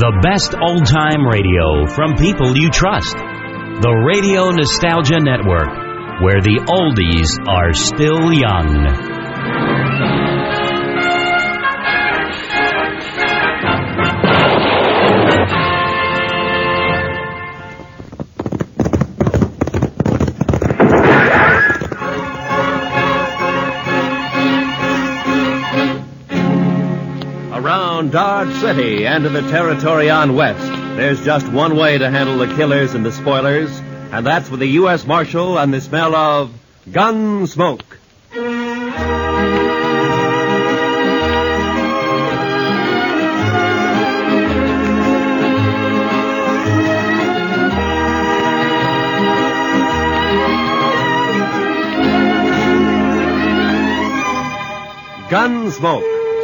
The best old time radio from people you trust. The Radio Nostalgia Network, where the oldies are still young. Around Dodge City and to the territory on West, there's just one way to handle the killers and the spoilers, and that's with the U.S. Marshal and the smell of gun smoke. Gunsmoke,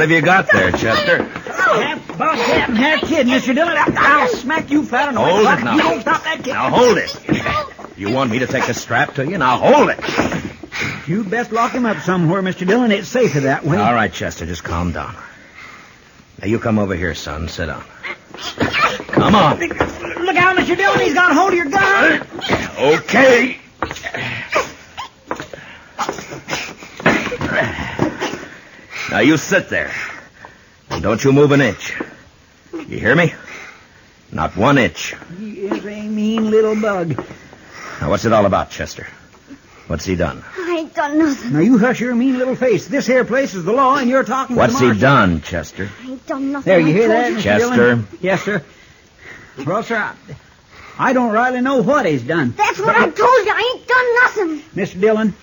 What have you got there, Chester? Half about damn half kid, Mr. Dillon. I- I'll smack you flat on the Hold it now. You don't stop that kid. Now hold it. You want me to take a strap to you? Now hold it. You best lock him up somewhere, Mr. Dillon. It's safer that way. All right, Chester, just calm down. Now, you come over here, son. Sit down. Come on. Look out, Mr. Dillon. He's got a hold of your gun. Okay. Now, you sit there. And don't you move an inch. You hear me? Not one inch. He is a mean little bug. Now, what's it all about, Chester? What's he done? I ain't done nothing. Now, you hush your mean little face. This here place is the law, and you're talking What's to the he done, Chester? I ain't done nothing. There, you I hear that, you. Mr. Chester? Dillon? Yes, sir. Well, sir, I, I don't rightly know what he's done. That's what I told you. I ain't done nothing. Mr. Dillon,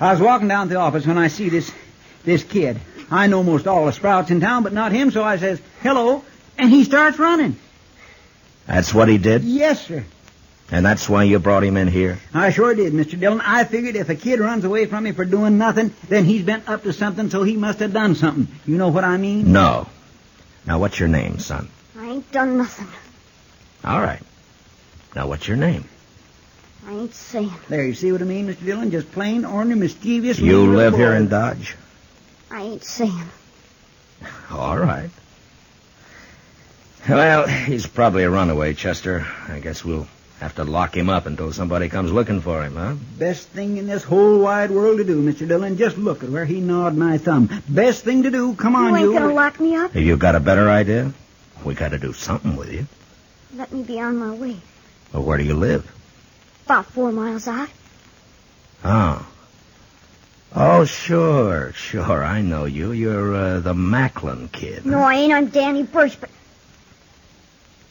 I was walking down to the office when I see this this kid. I know most all the sprouts in town, but not him, so I says, hello, and he starts running. That's what he did? Yes, sir. And that's why you brought him in here? I sure did, Mr. Dillon. I figured if a kid runs away from me for doing nothing, then he's been up to something, so he must have done something. You know what I mean? No. Now, what's your name, son? I ain't done nothing. All right. Now, what's your name? I ain't saying. There, you see what I mean, Mr. Dillon? Just plain, ornery, mischievous. You live little here in Dodge? I ain't saying. All right. Well, he's probably a runaway, Chester. I guess we'll have to lock him up until somebody comes looking for him, huh? Best thing in this whole wide world to do, Mr. Dillon. Just look at where he gnawed my thumb. Best thing to do. Come on, you ain't you. gonna lock me up? Have you got a better idea? We got to do something with you. Let me be on my way. Well, where do you live? About four miles out. Oh. Oh, sure, sure. I know you. You're uh, the Macklin kid. No, I ain't. I'm Danny Birch, but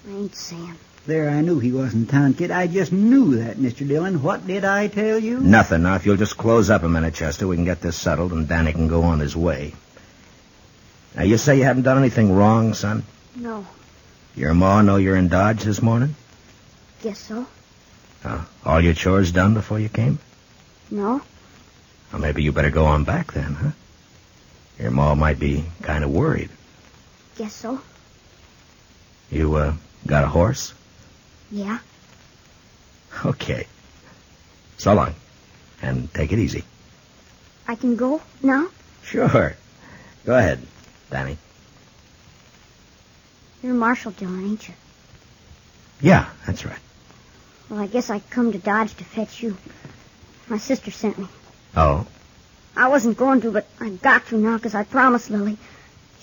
I ain't Sam. There, I knew he wasn't town kid. I just knew that, Mr. Dillon. What did I tell you? Nothing. Now, if you'll just close up a minute, Chester, we can get this settled and Danny can go on his way. Now, you say you haven't done anything wrong, son? No, Your ma know you're in Dodge this morning? guess so. Uh, all your chores done before you came? No, Well, maybe you better go on back then, huh? Your ma might be kind of worried. guess so. You, uh, got a horse? Yeah. Okay. So long. And take it easy. I can go now? Sure. Go ahead, Danny. You're Marshal Dillon, ain't you? Yeah, that's right. Well, I guess I come to Dodge to fetch you. My sister sent me. Oh? I wasn't going to, but I got to now because I promised Lily.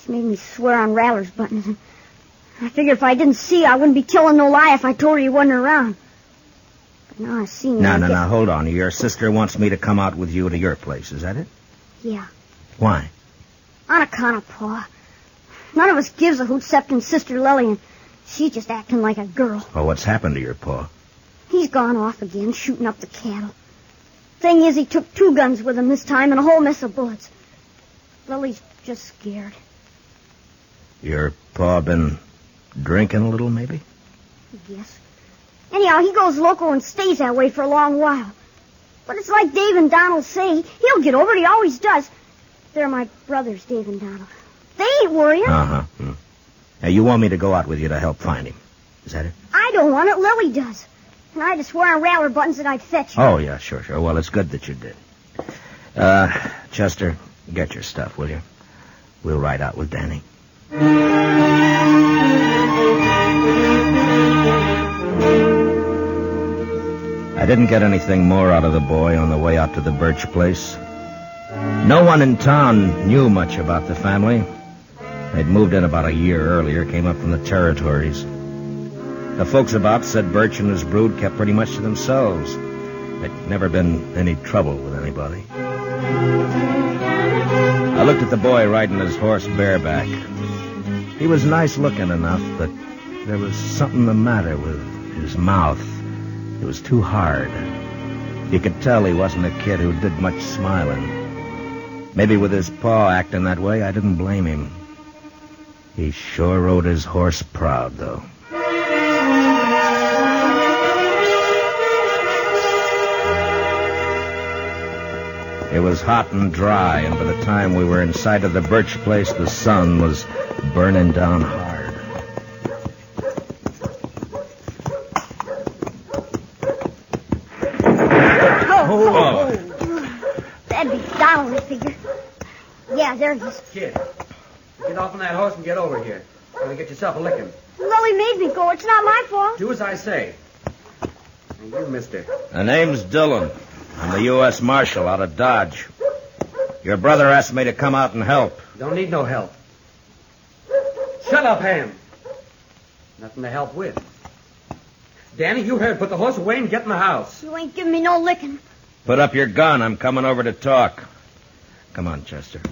She made me swear on Rattler's buttons. And I figured if I didn't see, I wouldn't be telling no lie if I told her you wasn't around. But now I see you. No, I no, guess- no, hold on. Your sister wants me to come out with you to your place, is that it? Yeah. Why? On account of Pa. None of us gives a hoot except Sister Lily, and she's just acting like a girl. Well, what's happened to your Pa? He's gone off again, shooting up the cattle. Thing is, he took two guns with him this time and a whole mess of bullets. Lily's just scared. Your pa been drinking a little, maybe? Yes. Anyhow, he goes local and stays that way for a long while. But it's like Dave and Donald say. He'll get over it. He always does. They're my brothers, Dave and Donald. They ain't worrying. Uh-huh. Hmm. Now, you want me to go out with you to help find him. Is that it? I don't want it. Lily does. And I to swear on rattler buttons that I'd fetch. Oh, yeah, sure, sure. Well, it's good that you did. Uh, Chester, get your stuff, will you? We'll ride out with Danny. I didn't get anything more out of the boy on the way out to the Birch place. No one in town knew much about the family. They'd moved in about a year earlier, came up from the territories. The folks about said Birch and his brood kept pretty much to themselves. There'd never been any trouble with anybody. I looked at the boy riding his horse bareback. He was nice looking enough, but there was something the matter with his mouth. It was too hard. You could tell he wasn't a kid who did much smiling. Maybe with his paw acting that way, I didn't blame him. He sure rode his horse proud, though. It was hot and dry, and by the time we were inside of the birch place, the sun was burning down hard. Oh. oh, That'd be Donald, I figure. Yeah, there he is. Kid, get off on that horse and get over here. Gonna get yourself a licking. Lily made me go. It's not my fault. Do as I say. And you, mister. The name's Dillon. I'm the U.S. Marshal out of Dodge. Your brother asked me to come out and help. Don't need no help. Shut up, Ham. Nothing to help with. Danny, you heard. Put the horse away and get in the house. You ain't giving me no licking. Put up your gun. I'm coming over to talk. Come on, Chester.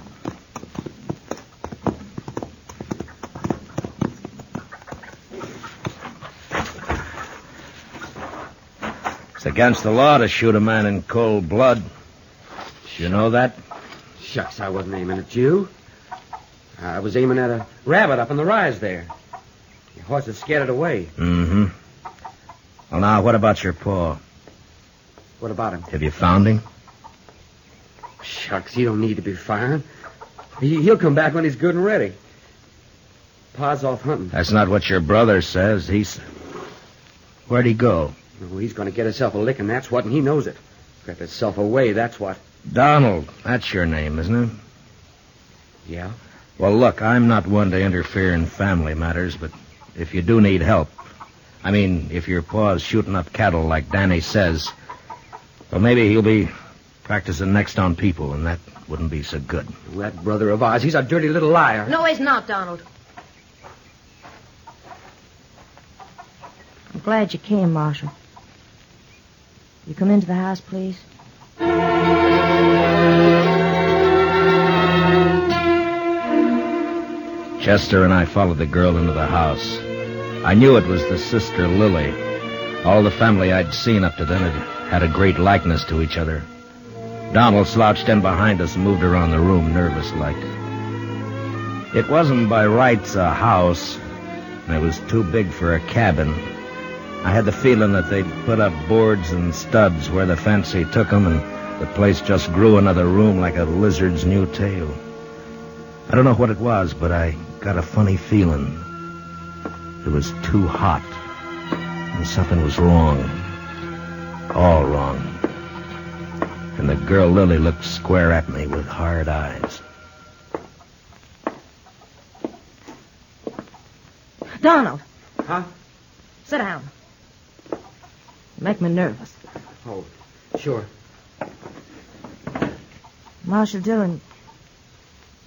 It's against the law to shoot a man in cold blood. You know that? Shucks, I wasn't aiming at you. I was aiming at a rabbit up in the rise there. Your horse had scared it away. Mm-hmm. Well, now, what about your paw? What about him? Have you found him? Shucks, he don't need to be firing. He, he'll come back when he's good and ready. Pa's off hunting. That's not what your brother says. He's. Where'd he go? Oh, he's going to get himself a licking, that's what, and he knows it. Crept himself away, that's what. Donald. That's your name, isn't it? Yeah? Well, look, I'm not one to interfere in family matters, but if you do need help, I mean, if your paw's shooting up cattle like Danny says, well, maybe he'll be practicing next on people, and that wouldn't be so good. That brother of ours, he's a dirty little liar. No, he's not, Donald. I'm glad you came, Marshal. You come into the house, please? Chester and I followed the girl into the house. I knew it was the sister Lily. All the family I'd seen up to then had had a great likeness to each other. Donald slouched in behind us and moved around the room, nervous like. It wasn't by rights a house, it was too big for a cabin. I had the feeling that they'd put up boards and studs where the fancy took 'em, and the place just grew another room like a lizard's new tail. I don't know what it was, but I got a funny feeling. It was too hot, and something was wrong. All wrong. And the girl Lily looked square at me with hard eyes. Donald, Huh? sit down. You make me nervous. Oh, sure. Marshal Dillon,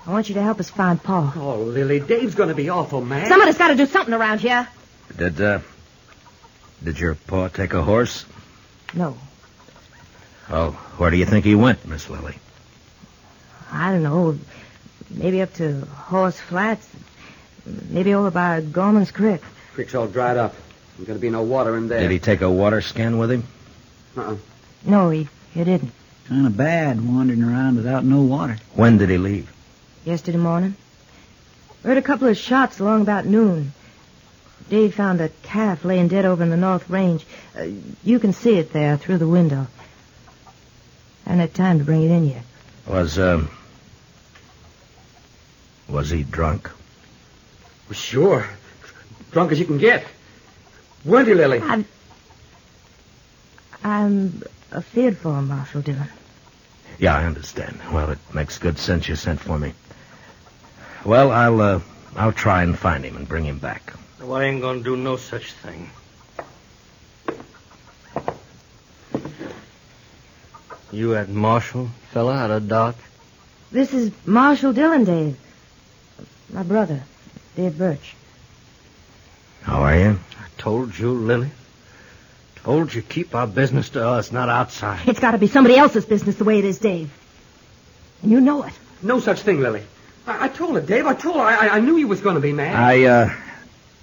I want you to help us find Paul. Oh, Lily, Dave's going to be awful mad. Somebody's got to do something around here. Did, uh, did your pa take a horse? No, Oh, where do you think he went, Miss Lily? I don't know. Maybe up to Horse Flats. Maybe over by Gorman's Creek. Creek's all dried up. There's going to be no water in there. Did he take a water skin with him? Uh-uh. No, he, he didn't. Kind of bad wandering around without no water. When did he leave? Yesterday morning. Heard a couple of shots along about noon. Dave found a calf laying dead over in the north range. Uh, you can see it there through the window. Hadn't had time to bring it in yet. Was, um. Was he drunk? Well, sure. Drunk as you can get. Weren't you, Lily? I'm. I'm afeard for him, Marshal Dillon. Yeah, I understand. Well, it makes good sense you sent for me. Well, I'll, uh, I'll try and find him and bring him back. Well, I ain't gonna do no such thing. You that Marshal fella out of dock? This is Marshal Dillon, Dave. My brother, Dave Birch. How are you? I told you, Lily. Told you keep our business to us, not outside. It's got to be somebody else's business the way it is, Dave. And you know it. No such thing, Lily. I, I told her, Dave. I told her. I, I knew you was going to be mad. I, uh,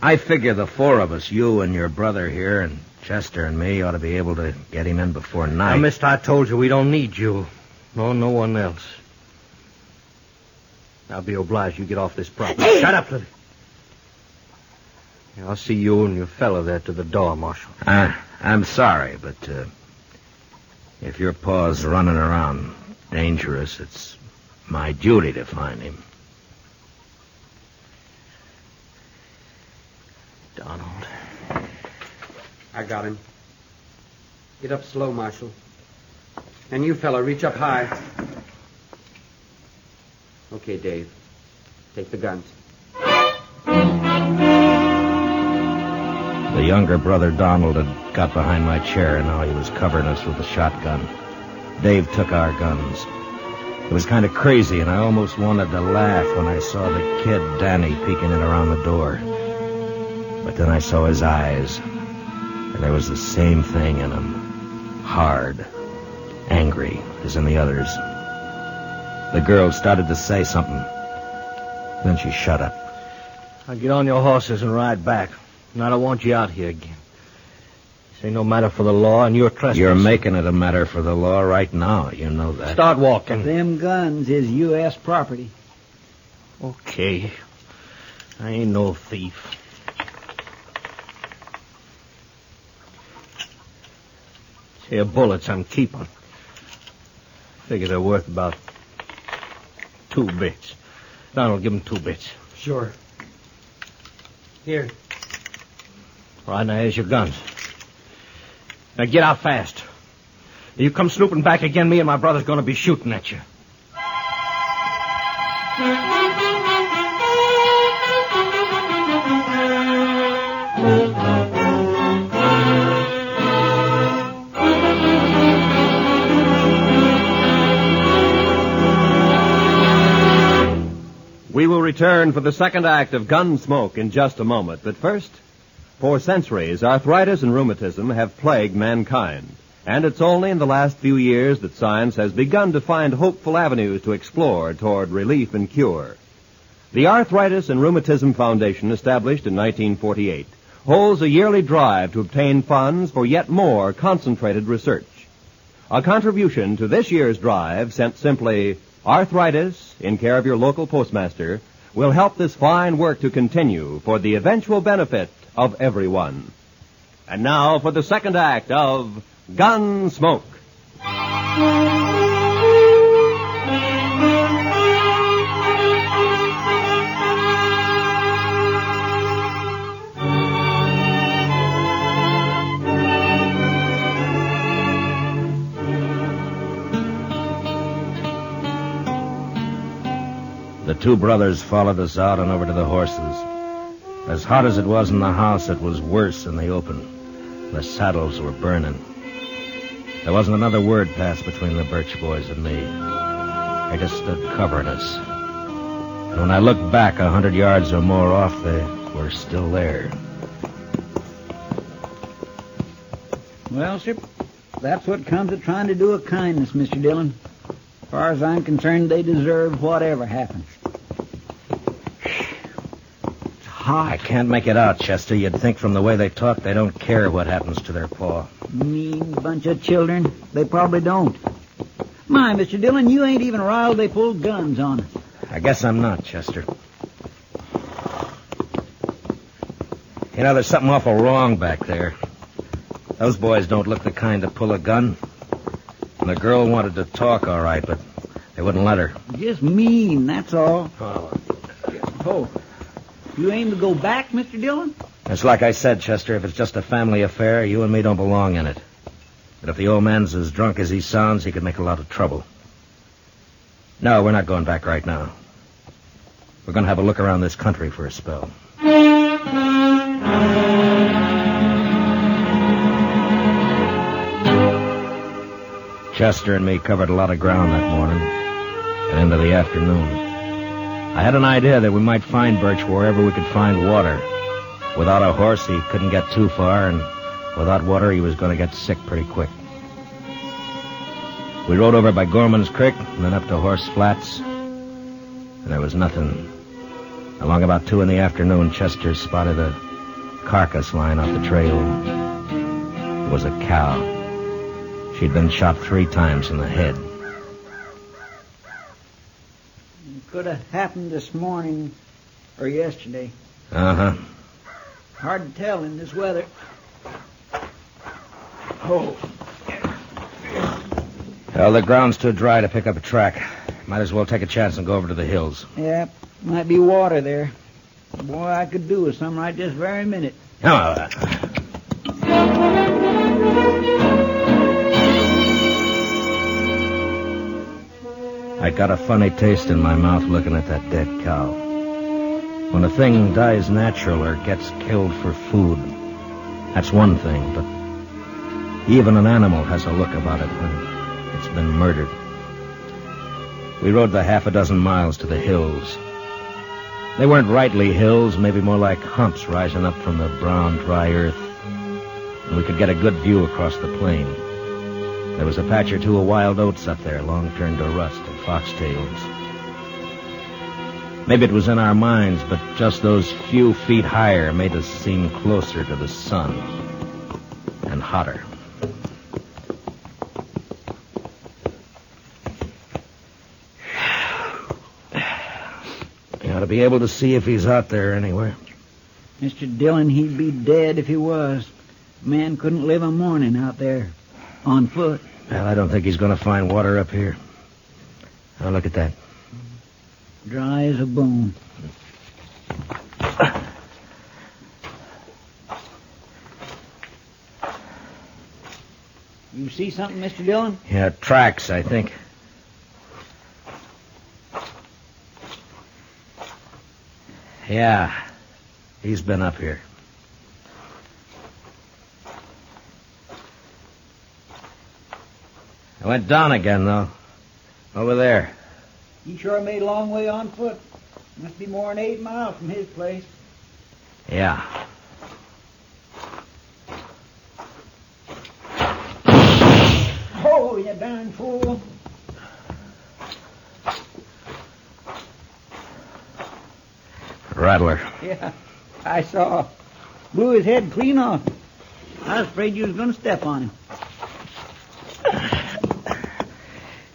I figure the four of us, you and your brother here, and Chester and me, ought to be able to get him in before night. Now, mister, I told you we don't need you. Nor no one else. I'll be obliged you get off this property. Shut up, Lily. Yeah, I'll see you and your fellow there to the door, Marshal. Uh, I'm sorry, but uh, if your paw's running around dangerous, it's my duty to find him. Donald. I got him. Get up slow, Marshal. And you, fella, reach up high. Okay, Dave. Take the guns. Younger brother, Donald, had got behind my chair, and now he was covering us with a shotgun. Dave took our guns. It was kind of crazy, and I almost wanted to laugh when I saw the kid, Danny, peeking in around the door. But then I saw his eyes, and there was the same thing in them. Hard, angry, as in the others. The girl started to say something. Then she shut up. Now get on your horses and ride back. And I don't want you out here again. This ain't no matter for the law, and you're trespassing. You're making it a matter for the law right now. You know that. Start walking. Them guns is U.S. property. Okay. I ain't no thief. Here, bullets I'm keeping. Figure they're worth about two bits. Donald, give him two bits. Sure. Here. Right now, here's your guns. Now get out fast. If You come snooping back again, me and my brother's gonna be shooting at you. We will return for the second act of Gunsmoke in just a moment. But first, for centuries, arthritis and rheumatism have plagued mankind. And it's only in the last few years that science has begun to find hopeful avenues to explore toward relief and cure. The Arthritis and Rheumatism Foundation, established in 1948, holds a yearly drive to obtain funds for yet more concentrated research. A contribution to this year's drive, sent simply Arthritis in care of your local postmaster, will help this fine work to continue for the eventual benefit of everyone. And now for the second act of Gunsmoke. The two brothers followed us out and over to the horses. As hot as it was in the house, it was worse in the open. The saddles were burning. There wasn't another word passed between the Birch boys and me. They just stood covering us. And when I looked back a hundred yards or more off, they were still there. Well, sir, that's what comes of trying to do a kindness, Mr. Dillon. As far as I'm concerned, they deserve whatever happens. I can't make it out, Chester. You'd think from the way they talk they don't care what happens to their paw. Mean bunch of children. They probably don't. My, Mr. Dillon, you ain't even riled they pulled guns on us. I guess I'm not, Chester. You know, there's something awful wrong back there. Those boys don't look the kind to pull a gun. And the girl wanted to talk, all right, but they wouldn't let her. Just mean, that's all. Oh. Oh. You aim to go back, Mr. Dillon? It's like I said, Chester, if it's just a family affair, you and me don't belong in it. But if the old man's as drunk as he sounds, he could make a lot of trouble. No, we're not going back right now. We're going to have a look around this country for a spell. Chester and me covered a lot of ground that morning and into the afternoon. I had an idea that we might find Birch wherever we could find water. Without a horse, he couldn't get too far, and without water, he was going to get sick pretty quick. We rode over by Gorman's Creek and then up to Horse Flats, and there was nothing. Along about two in the afternoon, Chester spotted a carcass lying off the trail. It was a cow. She'd been shot three times in the head. Could have happened this morning or yesterday. Uh huh. Hard to tell in this weather. Oh, Well, the ground's too dry to pick up a track. Might as well take a chance and go over to the hills. yeah, might be water there. Boy, I could do with some right this very minute. Oh, I got a funny taste in my mouth looking at that dead cow. When a thing dies natural or gets killed for food, that's one thing, but even an animal has a look about it when it's been murdered. We rode the half a dozen miles to the hills. They weren't rightly hills, maybe more like humps rising up from the brown, dry earth. And we could get a good view across the plain. There was a patch or two of wild oats up there, long turned to rust, and foxtails. Maybe it was in our minds, but just those few feet higher made us seem closer to the sun. And hotter. You ought to be able to see if he's out there anywhere. Mr. Dillon, he'd be dead if he was. Man couldn't live a morning out there on foot. Well, I don't think he's going to find water up here. Now, look at that. Dry as a bone. You see something, Mr. Dillon? Yeah, tracks, I think. Yeah, he's been up here. I went down again, though. Over there. He sure made a long way on foot. Must be more than eight miles from his place. Yeah. Oh, you darn fool. Rattler. Yeah, I saw. Blew his head clean off. I was afraid you was going to step on him.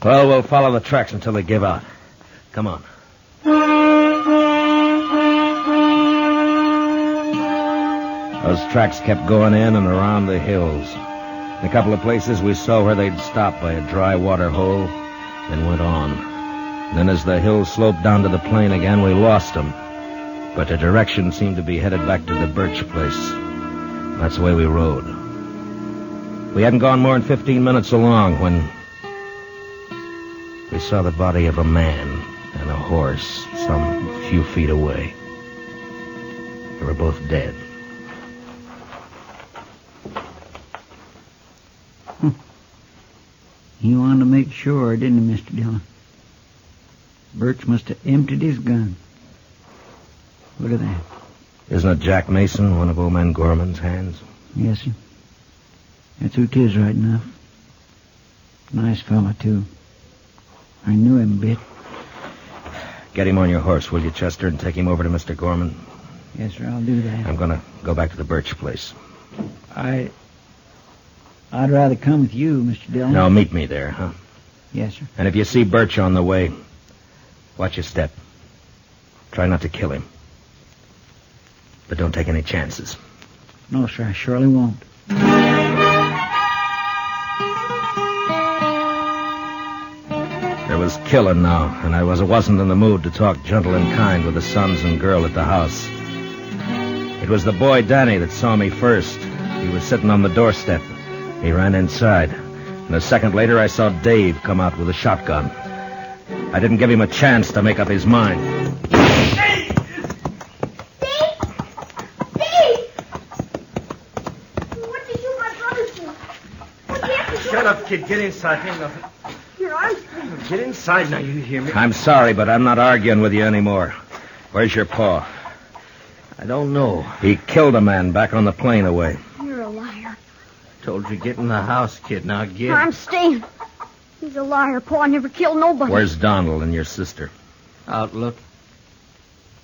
Well, we'll follow the tracks until they give out. Come on. Those tracks kept going in and around the hills. In a couple of places we saw where they'd stopped by a dry water hole, then went on. Then as the hills sloped down to the plain again, we lost them. But the direction seemed to be headed back to the Birch place. That's the way we rode. We hadn't gone more than 15 minutes along when saw the body of a man and a horse some few feet away. They were both dead. Hmm. You wanted to make sure, didn't you, Mr. Dillon? Birch must have emptied his gun. Look at that. Isn't it Jack Mason, one of old man Gorman's hands? Yes, sir. That's who 'tis right enough. Nice fella, too. I knew him a bit. Get him on your horse, will you, Chester, and take him over to Mr. Gorman? Yes, sir, I'll do that. I'm going to go back to the Birch place. I... I'd rather come with you, Mr. Dillon. Now, meet me there, huh? Yes, sir. And if you see Birch on the way, watch your step. Try not to kill him. But don't take any chances. No, sir, I surely won't. Was killing now, and I was, wasn't in the mood to talk gentle and kind with the sons and girl at the house. It was the boy Danny that saw me first. He was sitting on the doorstep. He ran inside. And a second later, I saw Dave come out with a shotgun. I didn't give him a chance to make up his mind. Dave! Dave! What did you my brother for? What happened to Shut up, kid. Get inside. Ain't nothing. Your arms. Get inside now, you hear me? I'm sorry, but I'm not arguing with you anymore. Where's your paw? I don't know. He killed a man back on the plain away. You're a liar. Told you get in the house, kid. Now get. I'm staying. He's a liar. Paw never killed nobody. Where's Donald and your sister? Outlook.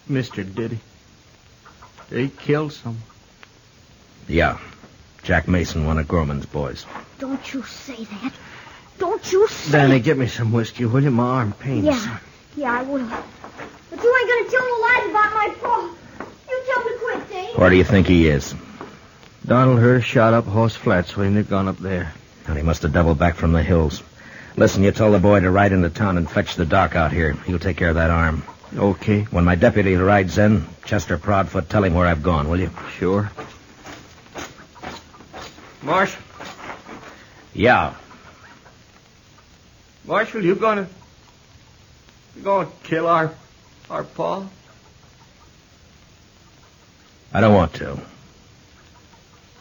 Mister, did he? killed he kill someone? Yeah. Jack Mason, one of Gorman's boys. Don't you say that. Don't you say Danny, get me some whiskey, will you? My arm pains. Yeah. Yeah, I will. But you ain't gonna tell no lies about my Paul. You tell me quick, Dave. Where do you think he is? Donald Hurst shot up Horse Flats when he'd gone up there. And he must have doubled back from the hills. Listen, you tell the boy to ride into town and fetch the doc out here. He'll take care of that arm. Okay. When my deputy rides in, Chester Proudfoot, tell him where I've gone, will you? Sure. Marsh? Yeah. Marshal, you gonna... You gonna kill our... our Paul? I don't want to.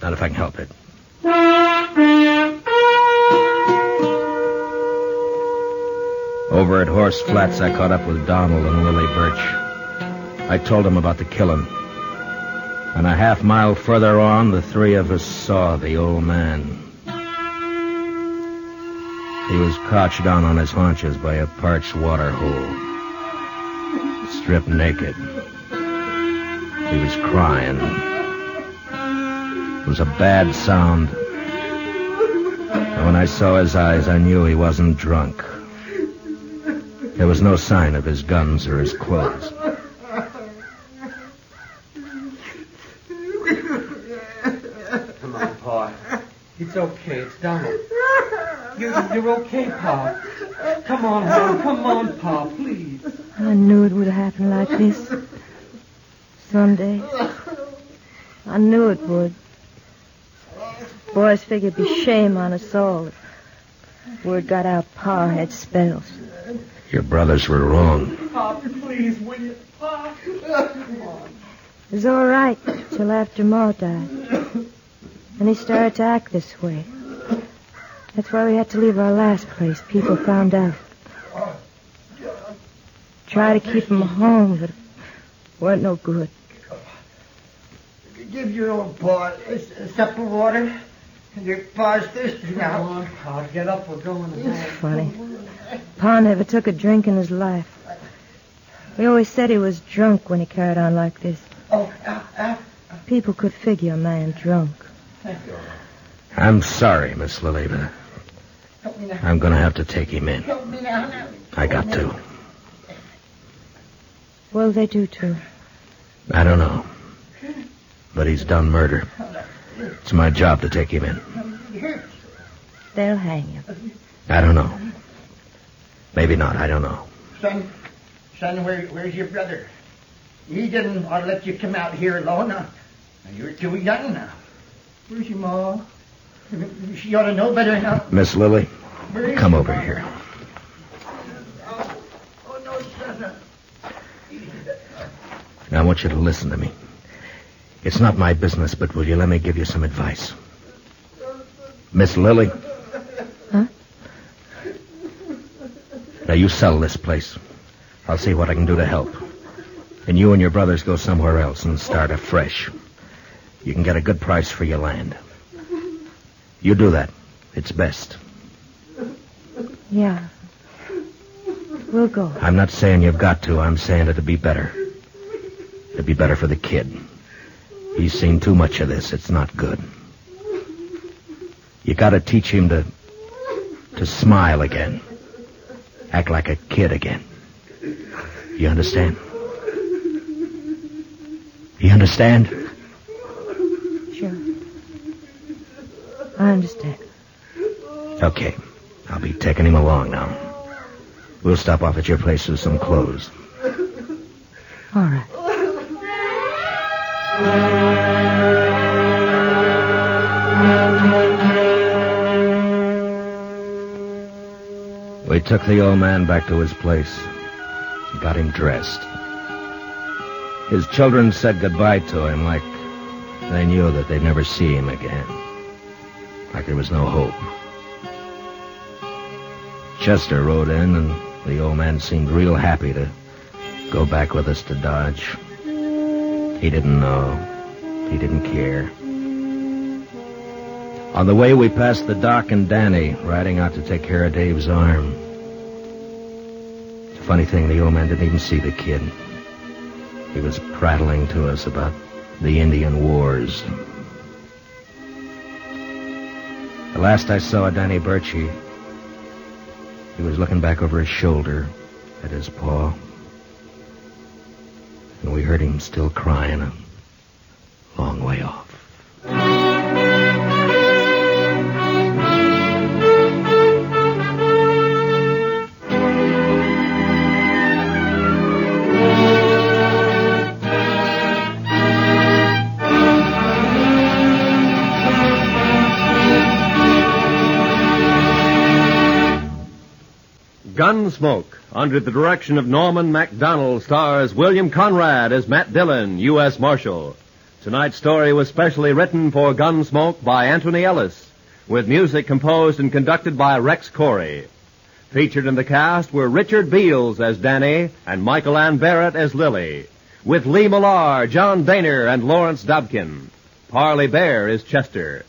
Not if I can help it. Over at Horse Flats, I caught up with Donald and Willie Birch. I told them about the killing. And a half mile further on, the three of us saw the old man. He was crouched down on his haunches by a parched water hole, stripped naked. He was crying. It was a bad sound. And when I saw his eyes, I knew he wasn't drunk. There was no sign of his guns or his clothes. Come on, Pa. It's okay. It's Donald. You're, you're okay, Pa. Come on, hon. Come on, Pa, please. I knew it would happen like this. Someday. I knew it would. Boys figured it'd be shame on us all. if Word got out Pa had spells. Your brothers were wrong. Pa, please, will you? Pa. It was all right till after Ma died. And he started to act this way. That's why we had to leave our last place. People found out. Try to keep him home, but it weren't no good. Give your old paw a, a sup of water. And your paw's thirsty Come now. on, Pa. Get up. We're going home. Funny. Pa never took a drink in his life. We always said he was drunk when he carried on like this. Oh, uh, uh, People could figure a man drunk. thank you. I'm sorry, Miss Lily, but Help me now. I'm going to have to take him in. Help me now. now. I got to. Well, they do too. I don't know. But he's done murder. It's my job to take him in. They'll hang him. I don't know. Maybe not. I don't know. Son, son, where, where's your brother? He didn't want to let you come out here alone. Now, you're too young now. Where's your ma? She ought to know better now. Miss Lily, come over ma? here. Oh, oh no, son. Now, I want you to listen to me. It's not my business, but will you let me give you some advice? Miss Lily? Huh? Now, you sell this place. I'll see what I can do to help. And you and your brothers go somewhere else and start afresh. You can get a good price for your land. You do that. It's best. Yeah. We'll go. I'm not saying you've got to. I'm saying it'd be better. It'd be better for the kid. He's seen too much of this. It's not good. You gotta teach him to to smile again. act like a kid again. You understand? You understand? I understand. Okay. I'll be taking him along now. We'll stop off at your place with some clothes. All right. We took the old man back to his place and got him dressed. His children said goodbye to him like they knew that they'd never see him again. Like there was no hope. Chester rode in, and the old man seemed real happy to go back with us to Dodge. He didn't know. He didn't care. On the way, we passed the doc and Danny riding out to take care of Dave's arm. The funny thing, the old man didn't even see the kid. He was prattling to us about the Indian Wars. The last I saw Danny Birchie, he was looking back over his shoulder at his paw. And we heard him still crying a long way off. Gunsmoke, under the direction of Norman MacDonnell, stars William Conrad as Matt Dillon, U.S. Marshal. Tonight's story was specially written for Gunsmoke by Antony Ellis, with music composed and conducted by Rex Koury. Featured in the cast were Richard Beals as Danny and Michael Ann Barrett as Lily, with Lee Millar, John Dehner, and Lawrence Dobkin. Parley Baer is Chester.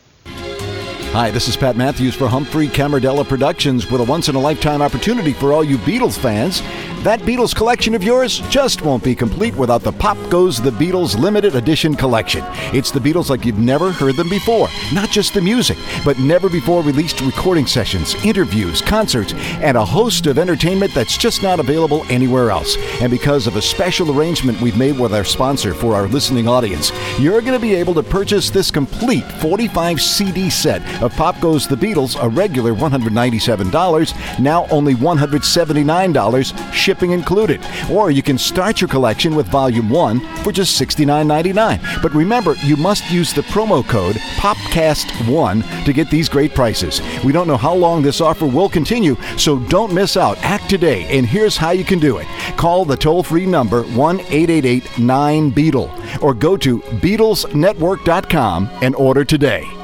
Hi, this is Pat Matthews for Humphrey Camardella Productions with a once in a lifetime opportunity for all you Beatles fans. That Beatles collection of yours just won't be complete without the Pop Goes the Beatles limited edition collection. It's the Beatles like you've never heard them before. Not just the music, but never before released recording sessions, interviews, concerts, and a host of entertainment that's just not available anywhere else. And because of a special arrangement we've made with our sponsor for our listening audience, you're going to be able to purchase this complete 45 CD set of Pop Goes the Beatles, a regular $197, now only $179, shipping included. Or you can start your collection with Volume 1 for just $69.99. But remember, you must use the promo code POPCAST1 to get these great prices. We don't know how long this offer will continue, so don't miss out. Act today, and here's how you can do it. Call the toll free number 1 888 9 Beatle or go to BeatlesNetwork.com and order today.